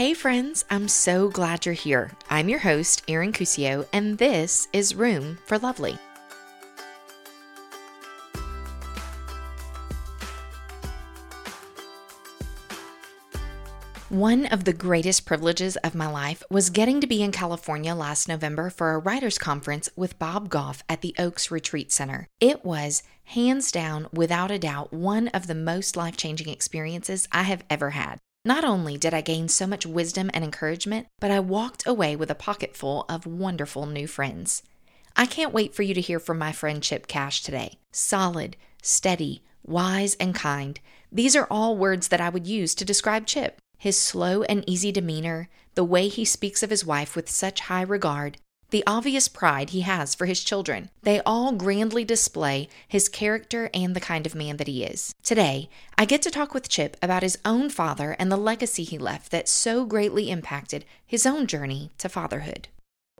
Hey, friends, I'm so glad you're here. I'm your host, Erin Cuccio, and this is Room for Lovely. One of the greatest privileges of my life was getting to be in California last November for a writers' conference with Bob Goff at the Oaks Retreat Center. It was, hands down, without a doubt, one of the most life changing experiences I have ever had. Not only did I gain so much wisdom and encouragement, but I walked away with a pocketful of wonderful new friends. I can't wait for you to hear from my friend Chip Cash today. Solid, steady, wise, and kind. These are all words that I would use to describe Chip. His slow and easy demeanor, the way he speaks of his wife with such high regard, the obvious pride he has for his children. They all grandly display his character and the kind of man that he is. Today, I get to talk with Chip about his own father and the legacy he left that so greatly impacted his own journey to fatherhood.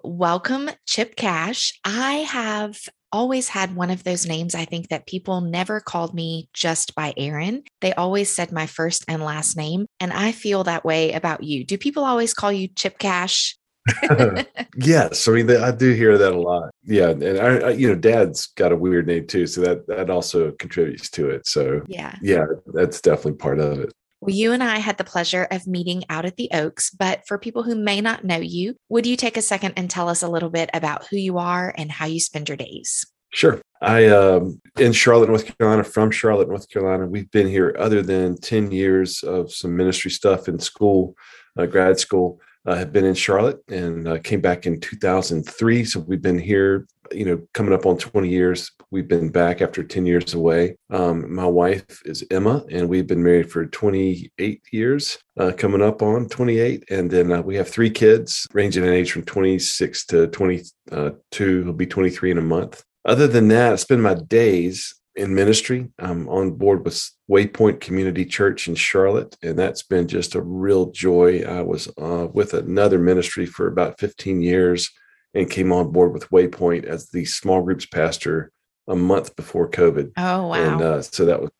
Welcome, Chip Cash. I have always had one of those names I think that people never called me just by Erin. They always said my first and last name. And I feel that way about you. Do people always call you Chip Cash? yes, I mean I do hear that a lot. Yeah, and I, I, you know, Dad's got a weird name too, so that that also contributes to it. So yeah, yeah, that's definitely part of it. Well, you and I had the pleasure of meeting out at the Oaks, but for people who may not know you, would you take a second and tell us a little bit about who you are and how you spend your days? Sure. I um in Charlotte, North Carolina, from Charlotte, North Carolina. We've been here other than 10 years of some ministry stuff in school, uh, grad school. I uh, have been in Charlotte and uh, came back in 2003. So we've been here, you know, coming up on 20 years. We've been back after 10 years away. Um, my wife is Emma, and we've been married for 28 years, uh, coming up on 28. And then uh, we have three kids, ranging in age from 26 to 22. He'll be 23 in a month. Other than that, I spend my days in ministry. I'm on board with Waypoint Community Church in Charlotte, and that's been just a real joy. I was uh, with another ministry for about 15 years and came on board with Waypoint as the small groups pastor a month before COVID. Oh, wow. And uh, so that was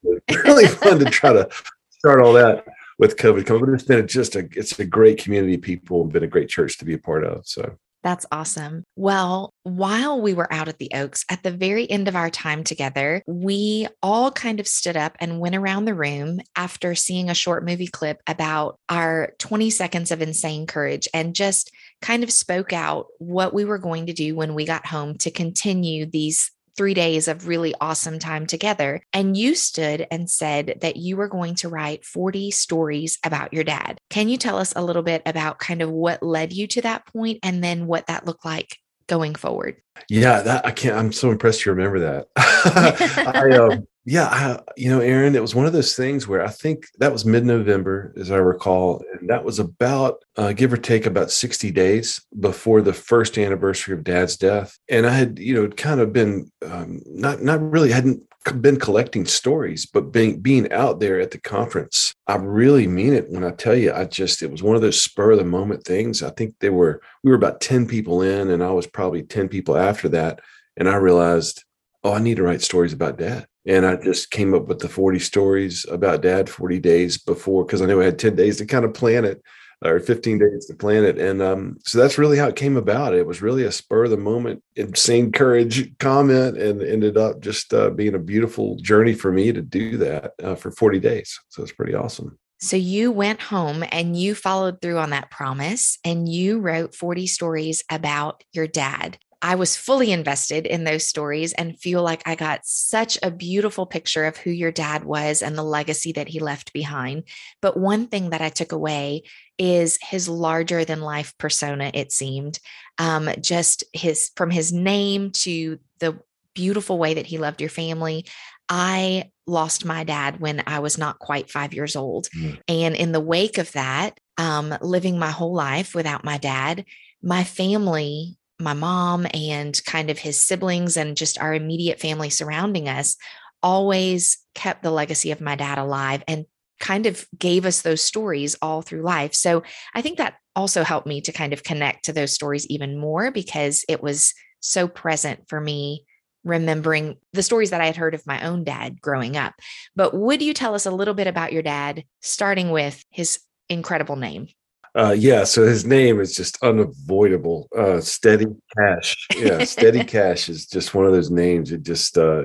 really fun to try to start all that with COVID coming. But it's been just a, it's a great community of people and been a great church to be a part of. So that's awesome. Well, while we were out at the Oaks, at the very end of our time together, we all kind of stood up and went around the room after seeing a short movie clip about our 20 seconds of insane courage and just kind of spoke out what we were going to do when we got home to continue these three days of really awesome time together. And you stood and said that you were going to write 40 stories about your dad. Can you tell us a little bit about kind of what led you to that point and then what that looked like going forward? Yeah, that I can't. I'm so impressed you remember that. I, um, yeah, I, you know, Erin, it was one of those things where I think that was mid-November, as I recall, and that was about uh, give or take about 60 days before the first anniversary of Dad's death. And I had, you know, kind of been um, not not really hadn't been collecting stories, but being being out there at the conference, I really mean it when I tell you. I just it was one of those spur of the moment things. I think there were we were about 10 people in, and I was probably 10 people after that, and I realized, oh, I need to write stories about Dad. And I just came up with the 40 stories about dad 40 days before because I knew I had 10 days to kind of plan it or 15 days to plan it. And um, so that's really how it came about. It was really a spur of the moment, insane courage comment, and ended up just uh, being a beautiful journey for me to do that uh, for 40 days. So it's pretty awesome. So you went home and you followed through on that promise and you wrote 40 stories about your dad. I was fully invested in those stories and feel like I got such a beautiful picture of who your dad was and the legacy that he left behind. But one thing that I took away is his larger than life persona, it seemed. Um, just his from his name to the beautiful way that he loved your family. I lost my dad when I was not quite five years old. Mm. And in the wake of that, um, living my whole life without my dad, my family my mom and kind of his siblings and just our immediate family surrounding us always kept the legacy of my dad alive and kind of gave us those stories all through life. So I think that also helped me to kind of connect to those stories even more because it was so present for me remembering the stories that I had heard of my own dad growing up. But would you tell us a little bit about your dad, starting with his incredible name? Uh, yeah, so his name is just unavoidable. Uh, Steady Cash. Yeah, Steady Cash is just one of those names. It just, uh,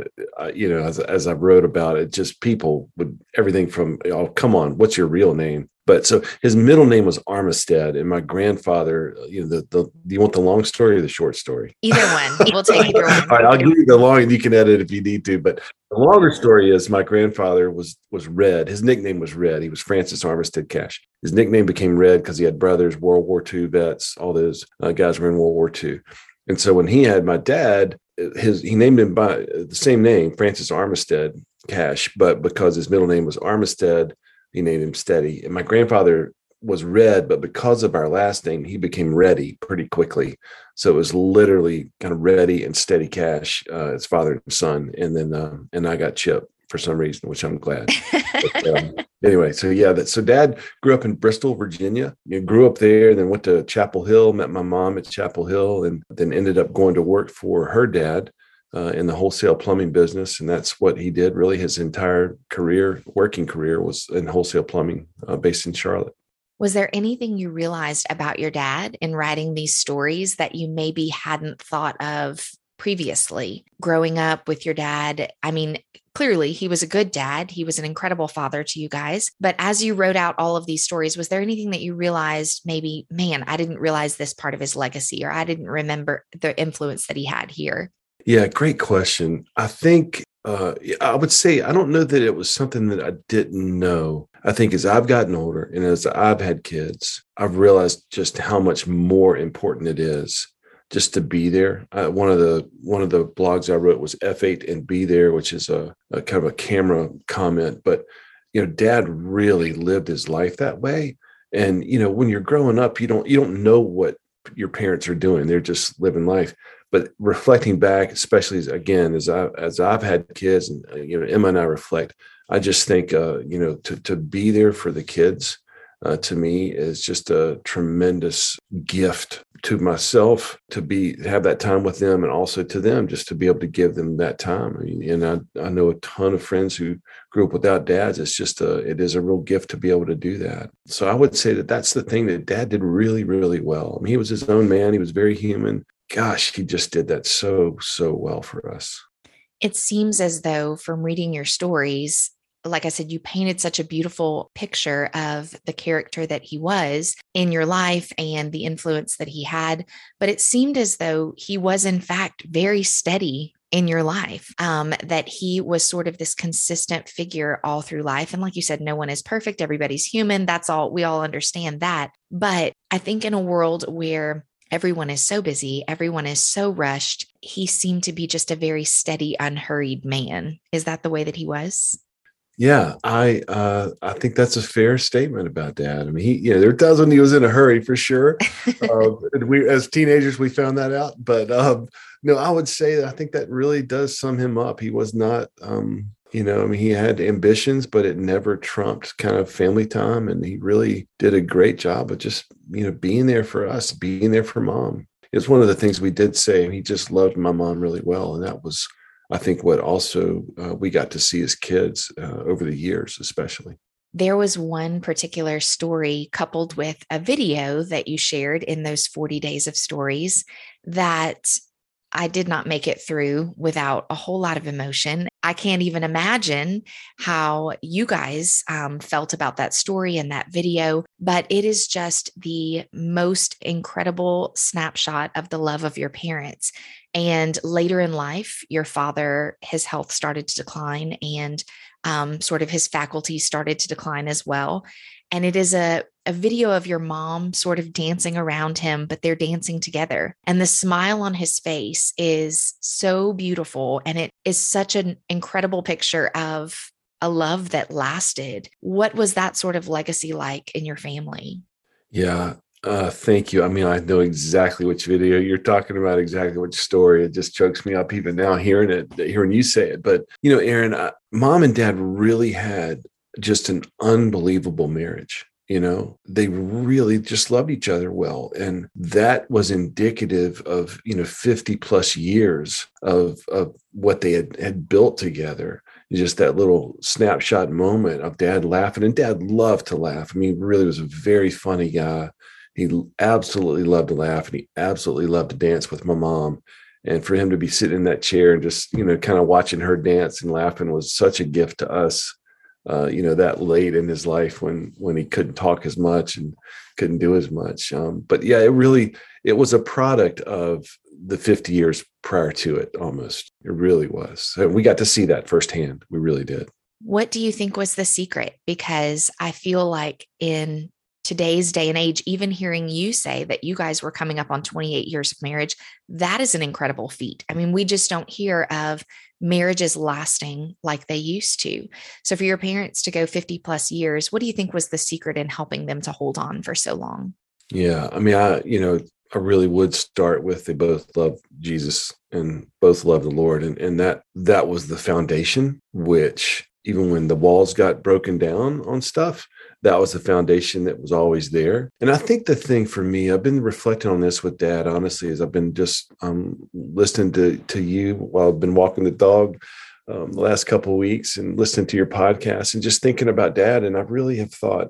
you know, as, as I wrote about it, just people would everything from, oh, come on, what's your real name? But so his middle name was Armistead, and my grandfather. You know, the, the do you want the long story or the short story? Either one. We'll take either one. All right, I'll give you the long, and you can edit if you need to. But the longer story is my grandfather was was Red. His nickname was Red. He was Francis Armistead Cash. His nickname became Red because he had brothers, World War II vets. All those uh, guys were in World War II. And so when he had my dad, his he named him by the same name, Francis Armistead Cash, but because his middle name was Armistead he named him Steady. And my grandfather was Red, but because of our last name, he became Ready pretty quickly. So it was literally kind of Ready and Steady Cash, uh, his father and son. And then, uh, and I got Chip for some reason, which I'm glad. but, um, anyway, so yeah, that so dad grew up in Bristol, Virginia. You grew up there, then went to Chapel Hill, met my mom at Chapel Hill, and then ended up going to work for her dad uh, in the wholesale plumbing business, and that's what he did. Really, his entire career, working career, was in wholesale plumbing, uh, based in Charlotte. Was there anything you realized about your dad in writing these stories that you maybe hadn't thought of previously? Growing up with your dad, I mean, clearly he was a good dad. He was an incredible father to you guys. But as you wrote out all of these stories, was there anything that you realized maybe, man, I didn't realize this part of his legacy, or I didn't remember the influence that he had here? Yeah, great question. I think uh, I would say I don't know that it was something that I didn't know. I think as I've gotten older and as I've had kids, I've realized just how much more important it is just to be there. Uh, one of the one of the blogs I wrote was F8 and be there, which is a, a kind of a camera comment. But you know, Dad really lived his life that way. And you know, when you're growing up, you don't you don't know what your parents are doing. They're just living life but reflecting back, especially as, again as I as I've had kids, and uh, you know Emma and I reflect, I just think uh, you know to to be there for the kids uh, to me is just a tremendous gift to myself to be have that time with them and also to them just to be able to give them that time. I mean, and I, I know a ton of friends who grew up without dads. It's just a it is a real gift to be able to do that. So I would say that that's the thing that dad did really really well. I mean, he was his own man. He was very human gosh, he just did that so, so well for us. It seems as though from reading your stories, like I said, you painted such a beautiful picture of the character that he was in your life and the influence that he had. But it seemed as though he was, in fact, very steady in your life, um, that he was sort of this consistent figure all through life. And like you said, no one is perfect, everybody's human. That's all, we all understand that. But I think in a world where Everyone is so busy. Everyone is so rushed. He seemed to be just a very steady, unhurried man. Is that the way that he was? Yeah, I uh, I think that's a fair statement about Dad. I mean, he you know there were times when he was in a hurry for sure. uh, we as teenagers we found that out, but um, no, I would say that I think that really does sum him up. He was not um, you know, I mean, he had ambitions, but it never trumped kind of family time. And he really did a great job of just, you know, being there for us, being there for mom. It's one of the things we did say. He just loved my mom really well. And that was, I think, what also uh, we got to see as kids uh, over the years, especially. There was one particular story coupled with a video that you shared in those 40 days of stories that I did not make it through without a whole lot of emotion. I can't even imagine how you guys um, felt about that story and that video, but it is just the most incredible snapshot of the love of your parents. And later in life, your father, his health started to decline and um, sort of his faculties started to decline as well. And it is a, a video of your mom sort of dancing around him, but they're dancing together. And the smile on his face is so beautiful. And it is such an incredible picture of a love that lasted. What was that sort of legacy like in your family? Yeah, uh, thank you. I mean, I know exactly which video you're talking about, exactly which story. It just chokes me up even now hearing it, hearing you say it. But, you know, Erin, uh, mom and dad really had just an unbelievable marriage you know? They really just loved each other well and that was indicative of you know 50 plus years of of what they had, had built together. Just that little snapshot moment of dad laughing and dad loved to laugh. I mean really was a very funny guy. He absolutely loved to laugh and he absolutely loved to dance with my mom. And for him to be sitting in that chair and just you know kind of watching her dance and laughing was such a gift to us uh, you know that late in his life when when he couldn't talk as much and couldn't do as much. Um, but yeah it really it was a product of the 50 years prior to it almost. It really was. We got to see that firsthand. We really did. What do you think was the secret? Because i feel like in today's day and age, even hearing you say that you guys were coming up on 28 years of marriage, that is an incredible feat. I mean, we just don't hear of marriages lasting like they used to. So, for your parents to go 50 plus years, what do you think was the secret in helping them to hold on for so long? Yeah. I mean, I, you know, I really would start with they both love Jesus and both love the Lord. And, and that that was the foundation, which even when the walls got broken down on stuff, that was the foundation that was always there. And I think the thing for me, I've been reflecting on this with dad, honestly, is I've been just um, listening to, to you while I've been walking the dog um, the last couple of weeks and listening to your podcast and just thinking about dad. And I really have thought,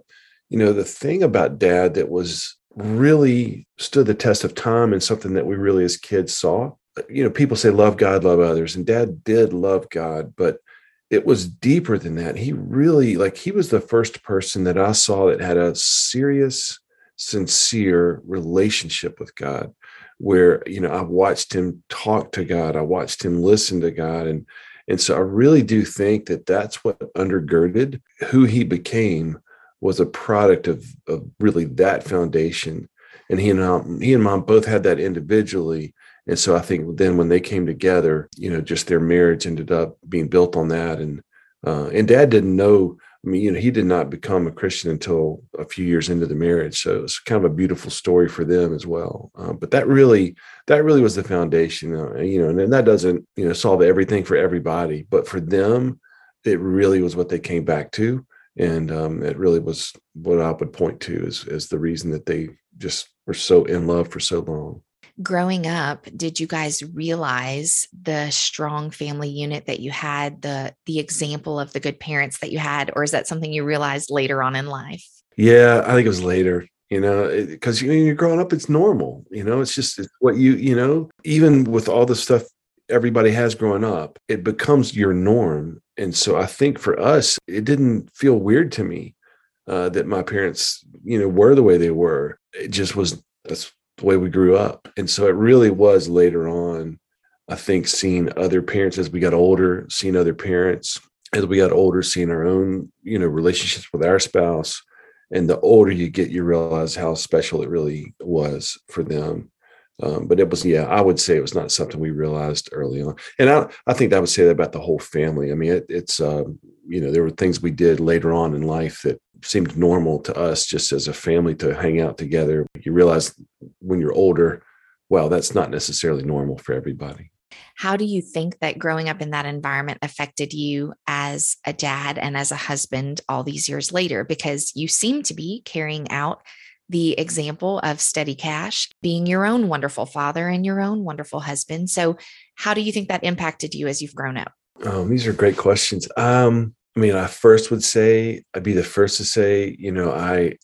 you know, the thing about dad that was really stood the test of time and something that we really as kids saw. You know, people say love God, love others, and dad did love God, but it was deeper than that. He really, like, he was the first person that I saw that had a serious, sincere relationship with God, where, you know, I watched him talk to God, I watched him listen to God. And, and so I really do think that that's what undergirded who he became was a product of, of really that foundation. And he and mom, he and mom both had that individually, and so I think then when they came together, you know, just their marriage ended up being built on that. And uh, and Dad didn't know. I mean, you know, he did not become a Christian until a few years into the marriage. So it's kind of a beautiful story for them as well. Uh, but that really, that really was the foundation, uh, you know, and, that doesn't, you know, solve everything for everybody, but for them, it really was what they came back to. And um, it really was what I would point to as, as the reason that they just were so in love for so long growing up did you guys realize the strong family unit that you had the the example of the good parents that you had or is that something you realized later on in life? Yeah i think it was later you know because you, you're growing up it's normal you know it's just it's what you you know even with all the stuff everybody has growing up it becomes your norm. And so i think for us it didn't feel weird to me uh, that my parents you know were the way they were. It just was that's the way we grew up. And so it really was later on, I think, seeing other parents as we got older, seeing other parents as we got older, seeing our own, you know, relationships with our spouse. And the older you get, you realize how special it really was for them. Um, but it was, yeah, I would say it was not something we realized early on. And I, I think I would say that about the whole family. I mean, it, it's, um, you know, there were things we did later on in life that seemed normal to us just as a family to hang out together. You realize when you're older, well, that's not necessarily normal for everybody. How do you think that growing up in that environment affected you as a dad and as a husband all these years later? Because you seem to be carrying out the example of steady cash, being your own wonderful father and your own wonderful husband. So, how do you think that impacted you as you've grown up? Um, these are great questions. Um, I mean, I first would say I'd be the first to say, you know, I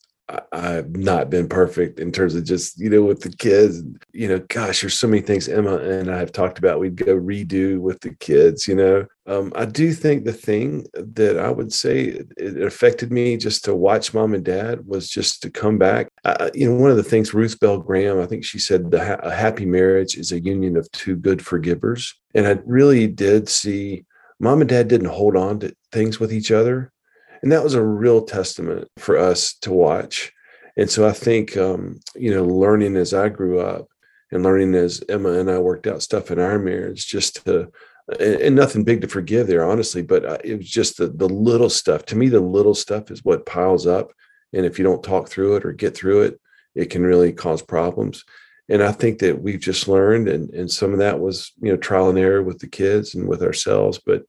I've not been perfect in terms of just, you know, with the kids. You know, gosh, there's so many things Emma and I have talked about. We'd go redo with the kids, you know. Um, I do think the thing that I would say it affected me just to watch mom and dad was just to come back. You know, one of the things Ruth Bell Graham, I think she said, the ha- a happy marriage is a union of two good forgivers. And I really did see mom and dad didn't hold on to things with each other. And that was a real testament for us to watch. And so I think, um, you know, learning as I grew up and learning as Emma and I worked out stuff in our marriage, just to, and, nothing big to forgive there, honestly, but it was just the, the little stuff. To me, the little stuff is what piles up. And if you don't talk through it or get through it, it can really cause problems. And I think that we've just learned, and, and some of that was, you know, trial and error with the kids and with ourselves. But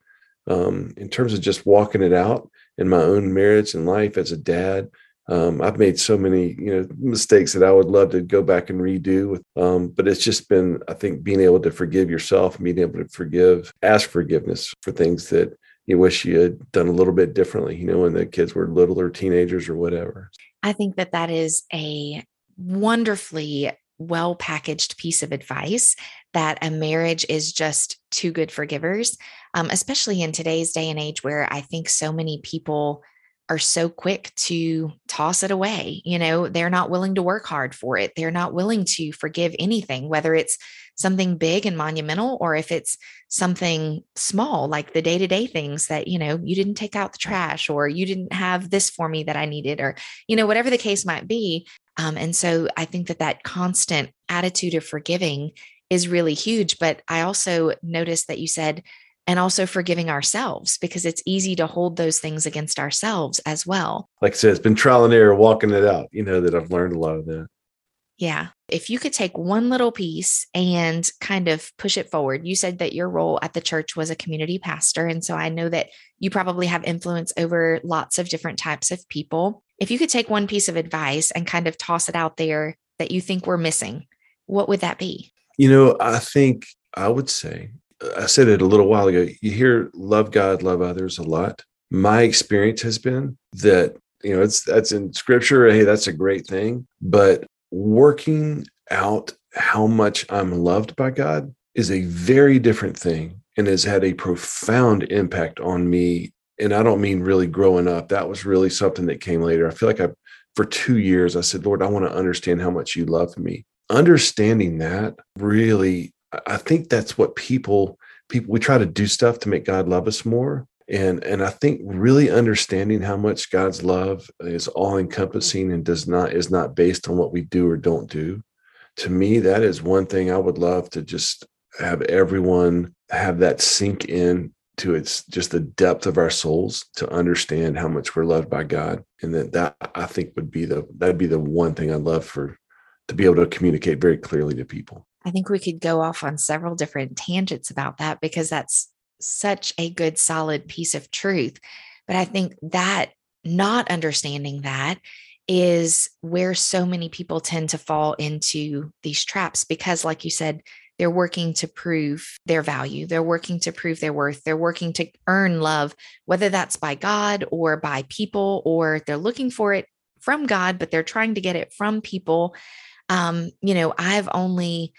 um, in terms of just walking it out in my own marriage and life as a dad. Um, I've made so many, you know, mistakes that I would love to go back and redo. With, um, but it's just been, I think, being able to forgive yourself, being able to forgive, ask forgiveness for things that you wish you had done a little bit differently, you know, when the kids were little or teenagers or whatever. I think that that is a wonderfully well packaged piece of advice that a marriage is just two good for givers, um, especially in today's day and age where I think so many people are so quick to toss it away. You know, they're not willing to work hard for it. They're not willing to forgive anything, whether it's something big and monumental or if it's something small, like the day to day things that, you know, you didn't take out the trash or you didn't have this for me that I needed, or, you know, whatever the case might be. Um, and so I think that that constant attitude of forgiving is really huge. But I also noticed that you said, and also forgiving ourselves because it's easy to hold those things against ourselves as well. Like I said, it's been trial and error walking it out, you know, that I've learned a lot of that. Yeah. If you could take one little piece and kind of push it forward, you said that your role at the church was a community pastor. And so I know that you probably have influence over lots of different types of people. If you could take one piece of advice and kind of toss it out there that you think we're missing, what would that be? You know, I think I would say, I said it a little while ago, you hear love God, love others a lot. My experience has been that, you know, it's that's in scripture. Hey, that's a great thing. But working out how much I'm loved by God is a very different thing and has had a profound impact on me. And I don't mean really growing up. That was really something that came later. I feel like I, for two years, I said, Lord, I want to understand how much you love me. Understanding that really, I think that's what people, people, we try to do stuff to make God love us more and and i think really understanding how much god's love is all encompassing and does not is not based on what we do or don't do to me that is one thing i would love to just have everyone have that sink in to its just the depth of our souls to understand how much we're loved by god and that that i think would be the that'd be the one thing i'd love for to be able to communicate very clearly to people I think we could go off on several different tangents about that because that's such a good, solid piece of truth. But I think that not understanding that is where so many people tend to fall into these traps because, like you said, they're working to prove their value. They're working to prove their worth. They're working to earn love, whether that's by God or by people, or they're looking for it from God, but they're trying to get it from people. Um, you know, I've only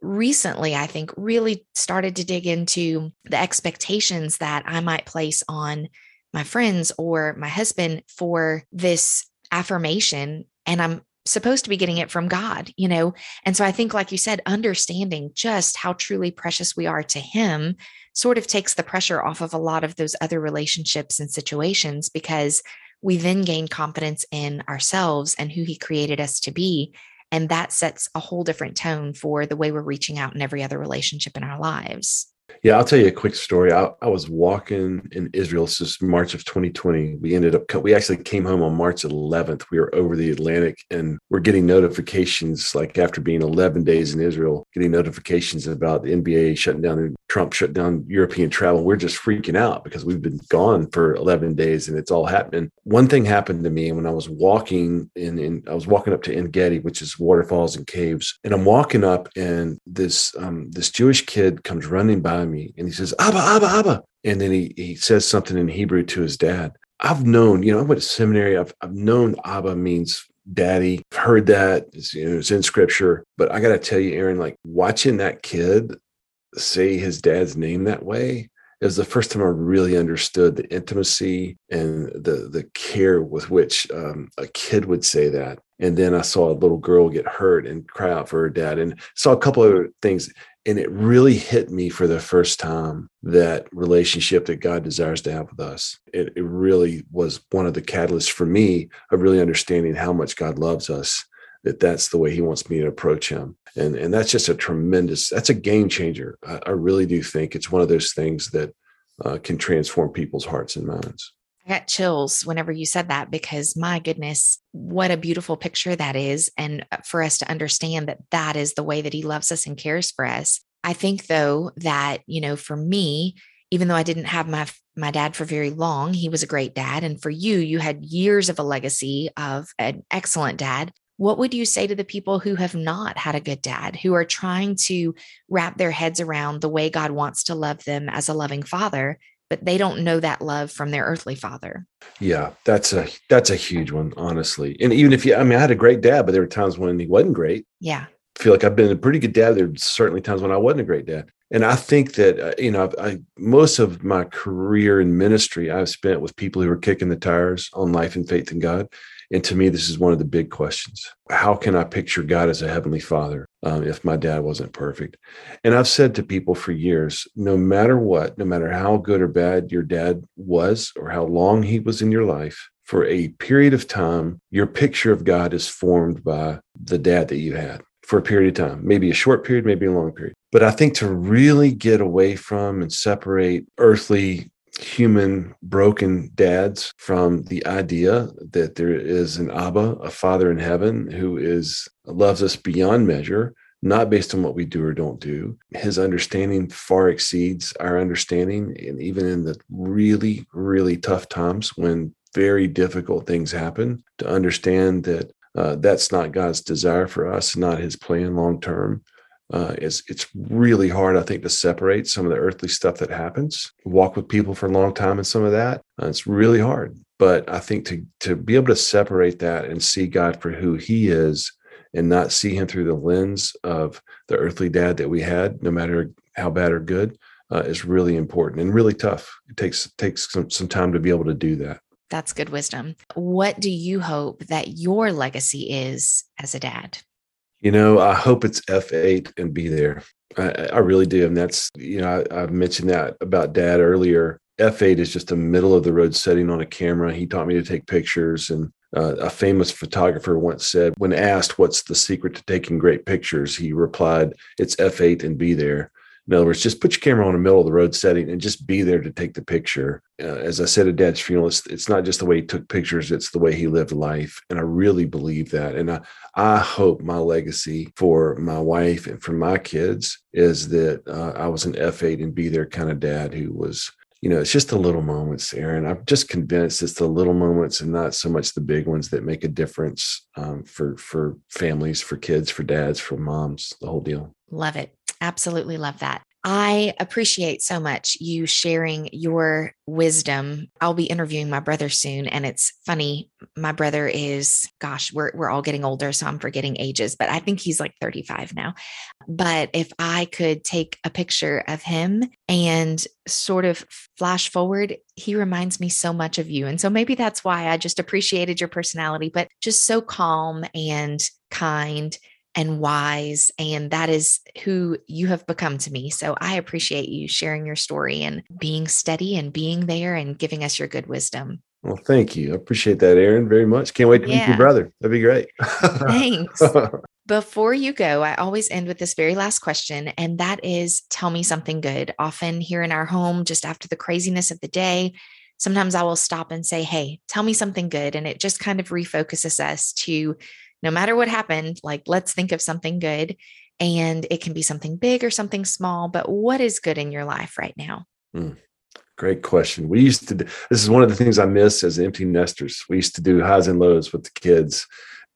recently, I think, really started to dig into the expectations that I might place on my friends or my husband for this affirmation. And I'm supposed to be getting it from God, you know? And so I think, like you said, understanding just how truly precious we are to Him sort of takes the pressure off of a lot of those other relationships and situations because we then gain confidence in ourselves and who He created us to be. And that sets a whole different tone for the way we're reaching out in every other relationship in our lives. Yeah, I'll tell you a quick story. I, I, was walking in Israel. This is March of 2020. We ended up, we actually came home on March 11th. We were over the Atlantic and we're getting notifications, like after being 11 days in Israel, getting notifications about the NBA shutting down, Trump shut down European travel. We're just freaking out because we've been gone for 11 days and it's all happening. One thing happened to me when I was walking in, in I was walking up to En Gedi, which is waterfalls and caves. And I'm walking up and this, um, this Jewish kid comes running by me and he says, Abba, Abba, Abba. And then he, he says something in Hebrew to his dad. I've known, you know, I went to seminary. I've, I've known Abba means daddy. I've heard that. It's, you know, it's in scripture. But I got to tell you, Erin, like watching that kid say his dad's name that way, it was the first time I really understood the intimacy and the the care with which um, a kid would say that. And then I saw a little girl get hurt and cry out for her dad, and saw a couple other things. And it really hit me for the first time that relationship that God desires to have with us. It, it really was one of the catalysts for me of really understanding how much God loves us that that's the way he wants me to approach him. And and that's just a tremendous that's a game changer. I, I really do think it's one of those things that uh, can transform people's hearts and minds got chills whenever you said that because my goodness, what a beautiful picture that is. And uh, for us to understand that that is the way that he loves us and cares for us. I think though that, you know, for me, even though I didn't have my my dad for very long, he was a great dad and for you you had years of a legacy of an excellent dad what would you say to the people who have not had a good dad, who are trying to wrap their heads around the way God wants to love them as a loving father, but they don't know that love from their earthly father. Yeah, that's a that's a huge one, honestly. And even if you, I mean, I had a great dad, but there were times when he wasn't great. Yeah, I feel like I've been a pretty good dad. There's certainly times when I wasn't a great dad, and I think that uh, you know, I, most of my career in ministry I've spent with people who are kicking the tires on life and faith in God. And to me, this is one of the big questions. How can I picture God as a heavenly father um, if my dad wasn't perfect? And I've said to people for years no matter what, no matter how good or bad your dad was or how long he was in your life, for a period of time, your picture of God is formed by the dad that you had for a period of time, maybe a short period, maybe a long period. But I think to really get away from and separate earthly human broken dads from the idea that there is an Abba, a father in heaven who is loves us beyond measure, not based on what we do or don't do. His understanding far exceeds our understanding. And even in the really, really tough times when very difficult things happen, to understand that uh, that's not God's desire for us, not his plan long term uh, it's it's really hard, I think, to separate some of the earthly stuff that happens. Walk with people for a long time, and some of that uh, it's really hard. But I think to to be able to separate that and see God for who He is, and not see Him through the lens of the earthly dad that we had, no matter how bad or good, uh, is really important and really tough. It takes takes some some time to be able to do that. That's good wisdom. What do you hope that your legacy is as a dad? You know, I hope it's F8 and be there. I, I really do. And that's, you know, I, I mentioned that about dad earlier. F8 is just a middle of the road setting on a camera. He taught me to take pictures. And uh, a famous photographer once said, when asked what's the secret to taking great pictures, he replied, it's F8 and be there. In other words, just put your camera on a middle of the road setting and just be there to take the picture. Uh, as I said at Dad's funeral, it's, it's not just the way he took pictures, it's the way he lived life. And I really believe that. And I, I hope my legacy for my wife and for my kids is that uh, I was an F8 and be there kind of dad who was you know, it's just the little moments, Erin. I'm just convinced it's the little moments and not so much the big ones that make a difference um, for for families, for kids, for dads, for moms, the whole deal. Love it. Absolutely love that. I appreciate so much you sharing your wisdom. I'll be interviewing my brother soon. And it's funny. My brother is, gosh, we're, we're all getting older. So I'm forgetting ages, but I think he's like 35 now. But if I could take a picture of him and sort of flash forward, he reminds me so much of you. And so maybe that's why I just appreciated your personality, but just so calm and kind and wise. And that is who you have become to me. So I appreciate you sharing your story and being steady and being there and giving us your good wisdom. Well, thank you. I appreciate that, Erin, very much. Can't wait to yeah. meet your brother. That'd be great. Thanks. Before you go, I always end with this very last question, and that is tell me something good. Often here in our home, just after the craziness of the day, sometimes I will stop and say, Hey, tell me something good. And it just kind of refocuses us to no matter what happened, like let's think of something good. And it can be something big or something small, but what is good in your life right now? Mm, great question. We used to, this is one of the things I miss as empty nesters. We used to do highs and lows with the kids.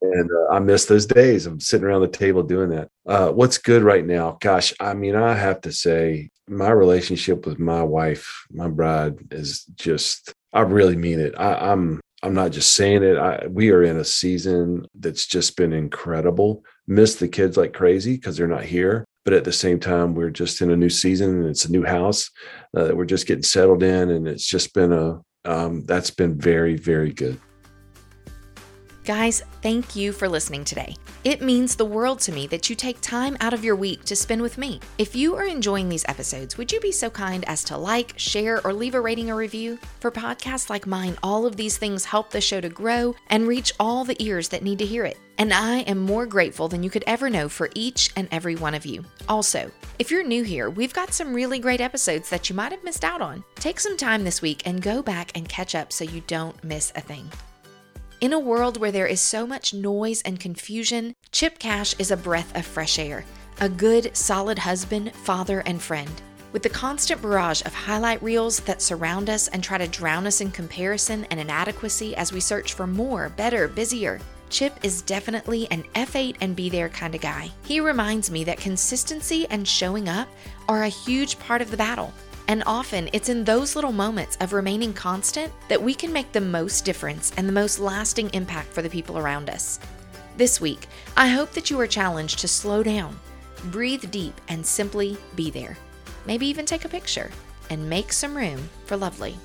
And uh, I miss those days of sitting around the table doing that. Uh, what's good right now? Gosh, I mean, I have to say, my relationship with my wife, my bride, is just, I really mean it. I, I'm I'm not just saying it. I, we are in a season that's just been incredible. Miss the kids like crazy because they're not here. But at the same time, we're just in a new season and it's a new house uh, that we're just getting settled in. And it's just been a, um, that's been very, very good. Guys, thank you for listening today. It means the world to me that you take time out of your week to spend with me. If you are enjoying these episodes, would you be so kind as to like, share, or leave a rating or review? For podcasts like mine, all of these things help the show to grow and reach all the ears that need to hear it. And I am more grateful than you could ever know for each and every one of you. Also, if you're new here, we've got some really great episodes that you might have missed out on. Take some time this week and go back and catch up so you don't miss a thing. In a world where there is so much noise and confusion, Chip Cash is a breath of fresh air, a good, solid husband, father, and friend. With the constant barrage of highlight reels that surround us and try to drown us in comparison and inadequacy as we search for more, better, busier, Chip is definitely an F8 and be there kind of guy. He reminds me that consistency and showing up are a huge part of the battle. And often it's in those little moments of remaining constant that we can make the most difference and the most lasting impact for the people around us. This week, I hope that you are challenged to slow down, breathe deep, and simply be there. Maybe even take a picture and make some room for lovely.